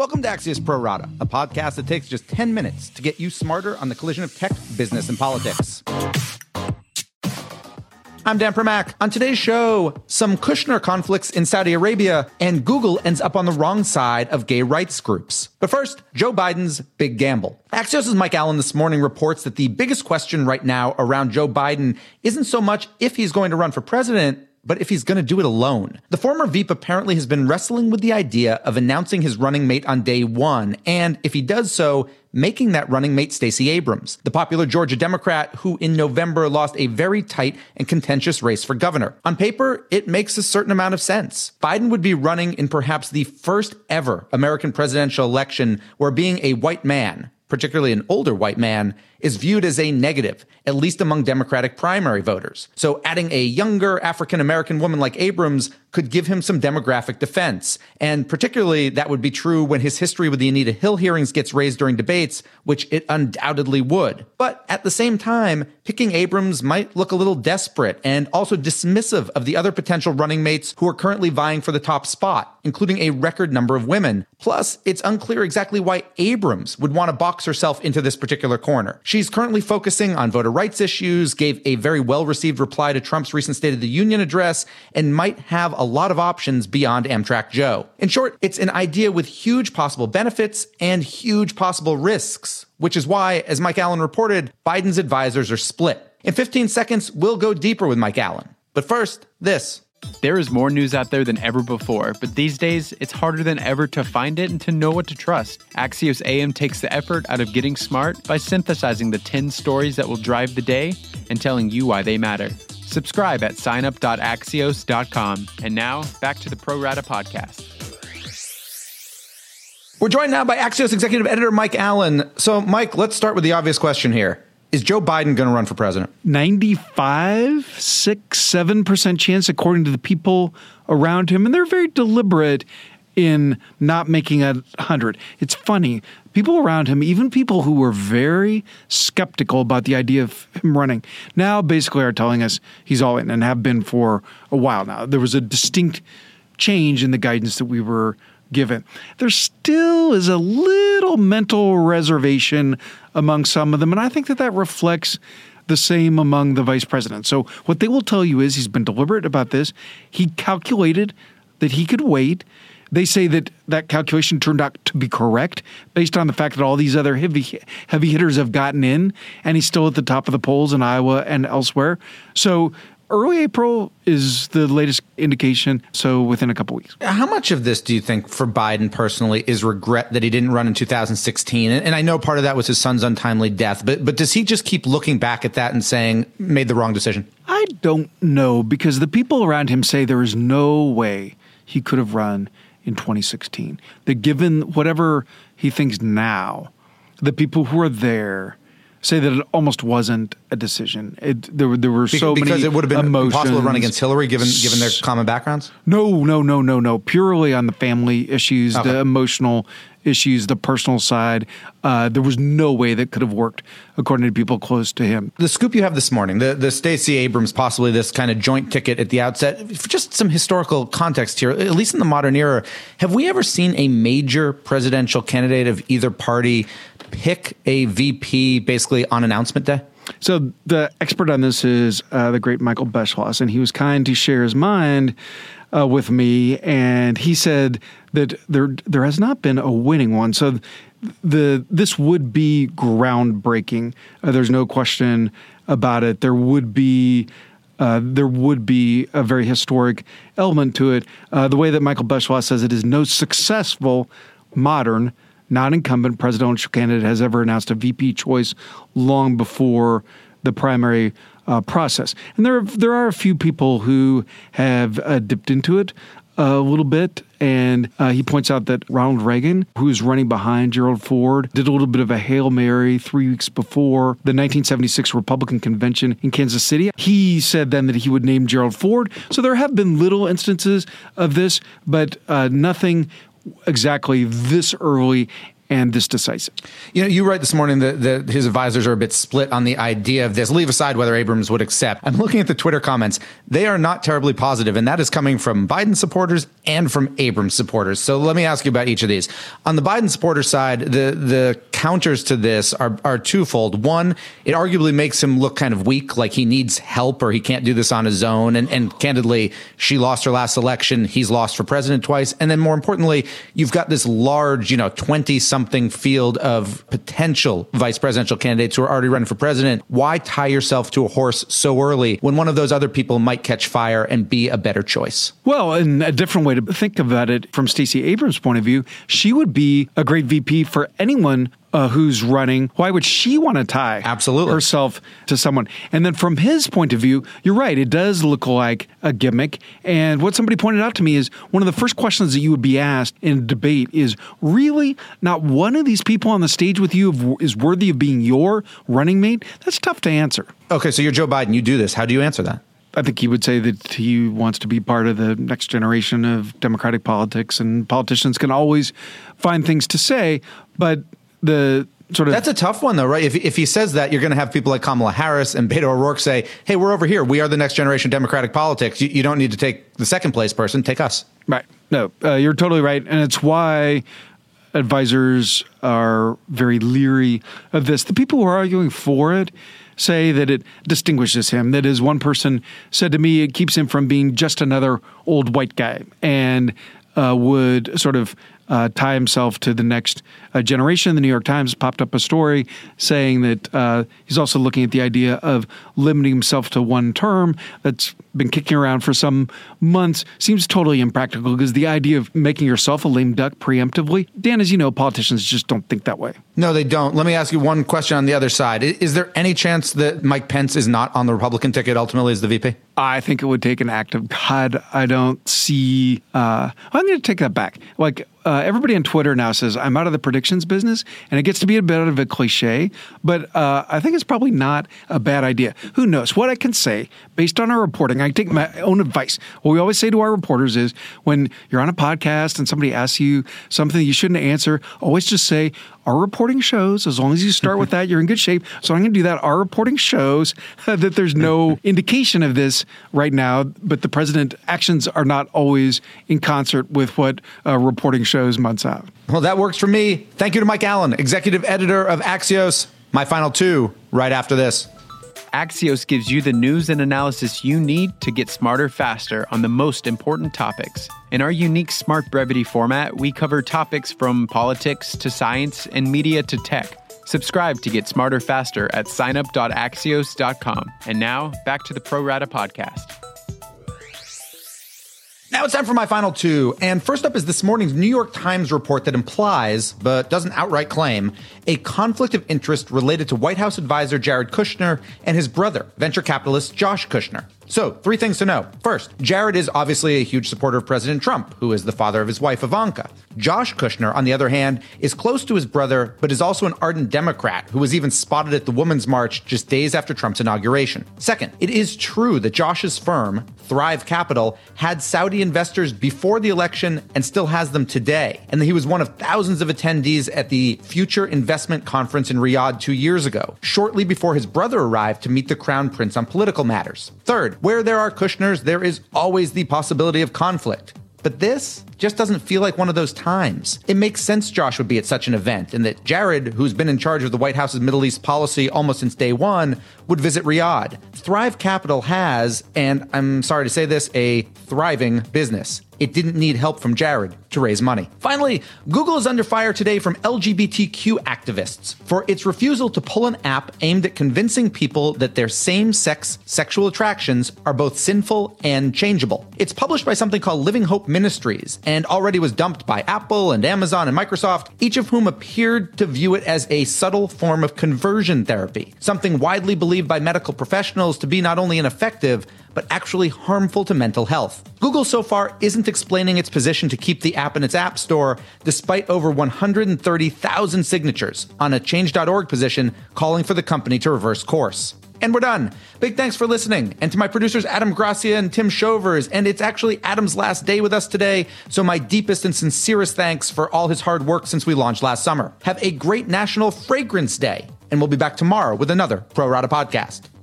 Welcome to Axios Pro Rata, a podcast that takes just 10 minutes to get you smarter on the collision of tech, business, and politics. I'm Dan Primack. On today's show, some Kushner conflicts in Saudi Arabia, and Google ends up on the wrong side of gay rights groups. But first, Joe Biden's big gamble. Axios' Mike Allen this morning reports that the biggest question right now around Joe Biden isn't so much if he's going to run for president, but if he's going to do it alone. The former Veep apparently has been wrestling with the idea of announcing his running mate on day one, and if he does so, making that running mate Stacey Abrams, the popular Georgia Democrat who in November lost a very tight and contentious race for governor. On paper, it makes a certain amount of sense. Biden would be running in perhaps the first ever American presidential election where being a white man, particularly an older white man, is viewed as a negative, at least among Democratic primary voters. So adding a younger African American woman like Abrams could give him some demographic defense. And particularly that would be true when his history with the Anita Hill hearings gets raised during debates, which it undoubtedly would. But at the same time, picking Abrams might look a little desperate and also dismissive of the other potential running mates who are currently vying for the top spot, including a record number of women. Plus, it's unclear exactly why Abrams would want to box herself into this particular corner. She's currently focusing on voter rights issues, gave a very well received reply to Trump's recent State of the Union address, and might have a lot of options beyond Amtrak Joe. In short, it's an idea with huge possible benefits and huge possible risks, which is why, as Mike Allen reported, Biden's advisors are split. In 15 seconds, we'll go deeper with Mike Allen. But first, this. There is more news out there than ever before, but these days it's harder than ever to find it and to know what to trust. Axios AM takes the effort out of getting smart by synthesizing the 10 stories that will drive the day and telling you why they matter. Subscribe at signup.axios.com. And now, back to the Pro Rata podcast. We're joined now by Axios executive editor Mike Allen. So, Mike, let's start with the obvious question here. Is Joe Biden going to run for president? 95, 6, 7% chance, according to the people around him. And they're very deliberate in not making a 100. It's funny. People around him, even people who were very skeptical about the idea of him running, now basically are telling us he's all in and have been for a while now. There was a distinct change in the guidance that we were given. There still is a little mental reservation among some of them, and I think that that reflects the same among the vice president. So what they will tell you is he's been deliberate about this. He calculated that he could wait. They say that that calculation turned out to be correct based on the fact that all these other heavy heavy hitters have gotten in, and he's still at the top of the polls in Iowa and elsewhere. So early April is the latest indication. So within a couple weeks. How much of this do you think for Biden personally is regret that he didn't run in 2016? And I know part of that was his son's untimely death, but but does he just keep looking back at that and saying made the wrong decision? I don't know because the people around him say there is no way he could have run in 2016. That given whatever he thinks now, the people who are there say that it almost wasn't a decision. It there were there were so because many it would have been emotions. impossible to run against Hillary given given their common backgrounds. No, no, no, no, no. Purely on the family issues, Okay. the emotional issues, the personal side. Uh, there was no way that could have worked according to people close to him. The scoop you have this morning, the the Stacey Abrams possibly this kind of joint ticket at the outset. Just some historical context here, at least in the modern era, have we ever seen a major presidential candidate of either party pick a VP basically on announcement day? So the expert on this is uh, the great Michael Beschloss, and he was kind to share his mind uh, with me, and he said that there there has not been a winning one. So the this would be groundbreaking. Uh, there's no question about it. There would be. Uh, there would be a very historic element to it. Uh, the way that Michael Beschloss says it is no successful modern non incumbent presidential candidate has ever announced a VP choice long before the primary uh, process. And there, there are a few people who have uh, dipped into it a little bit. And uh, he points out that Ronald Reagan, who's running behind Gerald Ford, did a little bit of a Hail Mary three weeks before the 1976 Republican convention in Kansas City. He said then that he would name Gerald Ford. So there have been little instances of this, but uh, nothing exactly this early and this decisive. You know, you write this morning that, that his advisors are a bit split on the idea of this. Leave aside whether Abrams would accept. I'm looking at the Twitter comments. They are not terribly positive, and that is coming from Biden supporters and from Abrams supporters. So let me ask you about each of these. On the Biden supporter side, the the counters to this are are twofold. One, it arguably makes him look kind of weak, like he needs help or he can't do this on his own. And and candidly, she lost her last election. He's lost for president twice. And then more importantly, you've got this large, you know, 20 something field of potential vice presidential candidates who are already running for president. Why tie yourself to a horse so early when one of those other people might catch fire and be a better choice? Well, and a different way to think about it from Stacey Abrams' point of view, she would be a great VP for anyone uh, who's running. Why would she want to tie absolutely herself to someone? And then from his point of view, you're right. It does look like a gimmick. And what somebody pointed out to me is one of the first questions that you would be asked in a debate is really not one of these people on the stage with you is worthy of being your running mate. That's tough to answer. Okay, so you're Joe Biden. You do this. How do you answer that? I think he would say that he wants to be part of the next generation of democratic politics, and politicians can always find things to say, but the sort of that's a tough one though right? If, if he says that you're going to have people like kamala harris and beto o'rourke say hey we're over here. We are the next generation of democratic politics. You, you don't need to take the second place person. Take us. Right. No uh, you're totally right and it's why advisors are very leery of this. The people who are arguing for it say that it distinguishes him. That is, one person said to me, it keeps him from being just another old white guy and uh, would sort of uh, tie himself to the next uh, generation. The New York Times popped up a story saying that uh, he's also looking at the idea of limiting himself to one term. That's been kicking around for some months. Seems totally impractical because the idea of making yourself a lame duck preemptively, Dan, as you know, politicians just don't think that way. No, they don't. Let me ask you one question on the other side. Is there any chance that Mike Pence is not on the Republican ticket ultimately as the VP? I think it would take an act of God. I don't see. Uh, I'm going to take that back. Like uh, everybody on Twitter now says I'm out of the predictions business, and it gets to be a bit of a cliche, but uh, I think it's probably not a bad idea. Who knows? What I can say based on our reporting, I take my own advice. What we always say to our reporters is when you're on a podcast and somebody asks you something you shouldn't answer, always just say, our reporting shows, as long as you start with that, you're in good shape. So I'm going to do that. Our reporting shows that there's no indication of this right now, but the president actions are not always in concert with what uh, reporting shows months out. Well, that works for me. Thank you to Mike Allen, executive editor of Axios. My final two right after this. Axios gives you the news and analysis you need to get smarter faster on the most important topics. In our unique smart brevity format, we cover topics from politics to science and media to tech. Subscribe to get smarter faster at signup.axios.com. And now, back to the Pro Rata podcast. Now it's time for my final two. And first up is this morning's New York Times report that implies, but doesn't outright claim, a conflict of interest related to White House advisor Jared Kushner and his brother, venture capitalist Josh Kushner. So, three things to know. First, Jared is obviously a huge supporter of President Trump, who is the father of his wife, Ivanka. Josh Kushner, on the other hand, is close to his brother, but is also an ardent Democrat who was even spotted at the Women's March just days after Trump's inauguration. Second, it is true that Josh's firm, Thrive Capital, had Saudi investors before the election and still has them today, and that he was one of thousands of attendees at the Future Investment Conference in Riyadh two years ago, shortly before his brother arrived to meet the Crown Prince on political matters. Third, where there are Kushners, there is always the possibility of conflict. But this just doesn't feel like one of those times. It makes sense Josh would be at such an event, and that Jared, who's been in charge of the White House's Middle East policy almost since day one, would visit Riyadh. Thrive Capital has, and I'm sorry to say this, a thriving business. It didn't need help from Jared to raise money. Finally, Google is under fire today from LGBTQ activists for its refusal to pull an app aimed at convincing people that their same sex sexual attractions are both sinful and changeable. It's published by something called Living Hope Ministries and already was dumped by Apple and Amazon and Microsoft, each of whom appeared to view it as a subtle form of conversion therapy, something widely believed by medical professionals to be not only ineffective, but actually harmful to mental health. Google so far isn't explaining its position to keep the app in its app store, despite over 130,000 signatures on a change.org position calling for the company to reverse course. And we're done. Big thanks for listening. And to my producers, Adam Gracia and Tim Shovers. And it's actually Adam's last day with us today. So my deepest and sincerest thanks for all his hard work since we launched last summer. Have a great National Fragrance Day. And we'll be back tomorrow with another Pro Rata podcast.